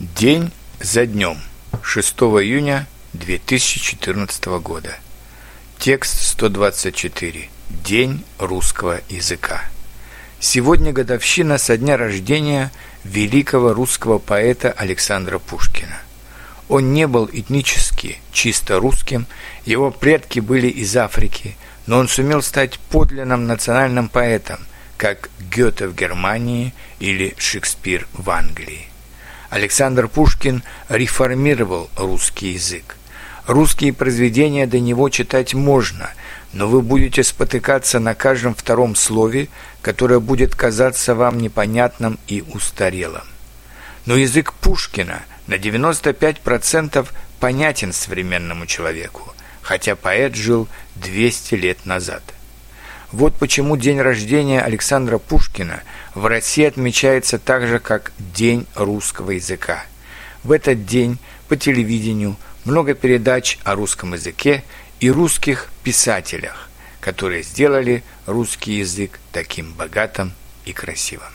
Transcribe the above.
День за днем. 6 июня 2014 года. Текст 124. День русского языка. Сегодня годовщина со дня рождения великого русского поэта Александра Пушкина. Он не был этнически чисто русским, его предки были из Африки, но он сумел стать подлинным национальным поэтом, как Гёте в Германии или Шекспир в Англии. Александр Пушкин реформировал русский язык. Русские произведения до него читать можно, но вы будете спотыкаться на каждом втором слове, которое будет казаться вам непонятным и устарелым. Но язык Пушкина на 95% понятен современному человеку, хотя поэт жил 200 лет назад – вот почему день рождения Александра Пушкина в России отмечается так же, как День русского языка. В этот день по телевидению много передач о русском языке и русских писателях, которые сделали русский язык таким богатым и красивым.